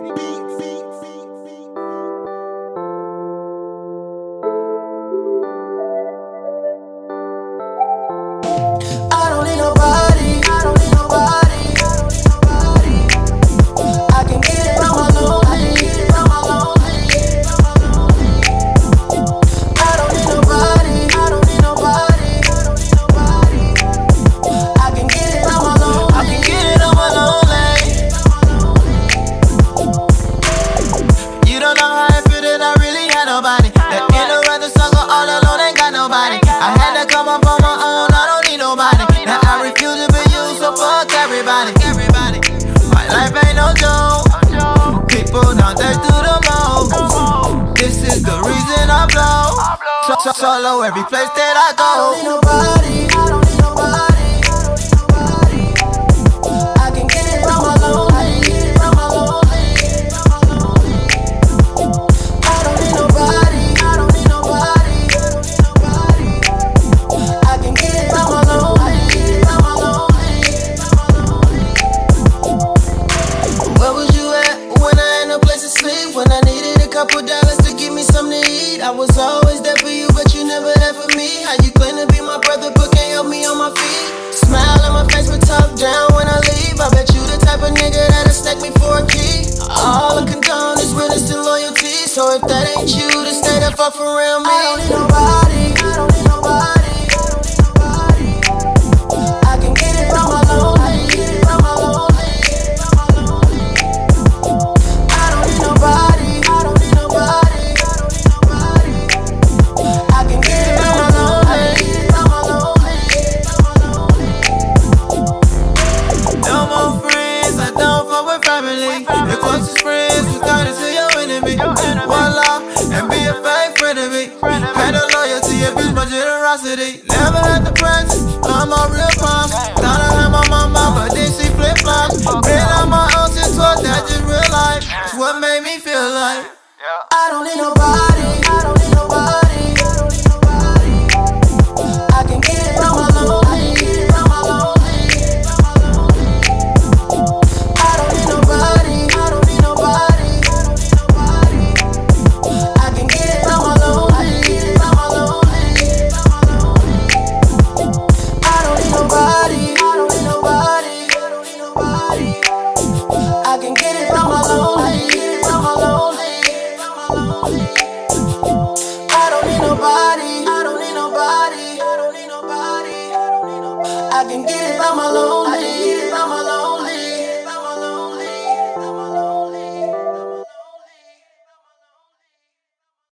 I I refuse to be used, so fuck everybody. Everybody. My life ain't no joke. People now they do the most. This is the reason I blow. So, so, solo every place that I go. I don't need nobody. Couple dollars to give me something to eat? I was always there for you, but you never there for me. How you claim to be my brother, but can't help me on my feet? Smile on my face, but talk down when I leave. I bet you the type of nigga that'll stack me for a key. All I condone is realness and loyalty. So if that ain't you, then stay the fuck around me. I don't need nobody. Generosity. Never had the friends. I'm a real pops. Thought I had my mama, but then she flip flops. Been on my own since what that just real life. It's what made me feel like. I don't need nobody. I don't need nobody. I don't need nobody. I can get it by my lonely. I can get it by my lonely.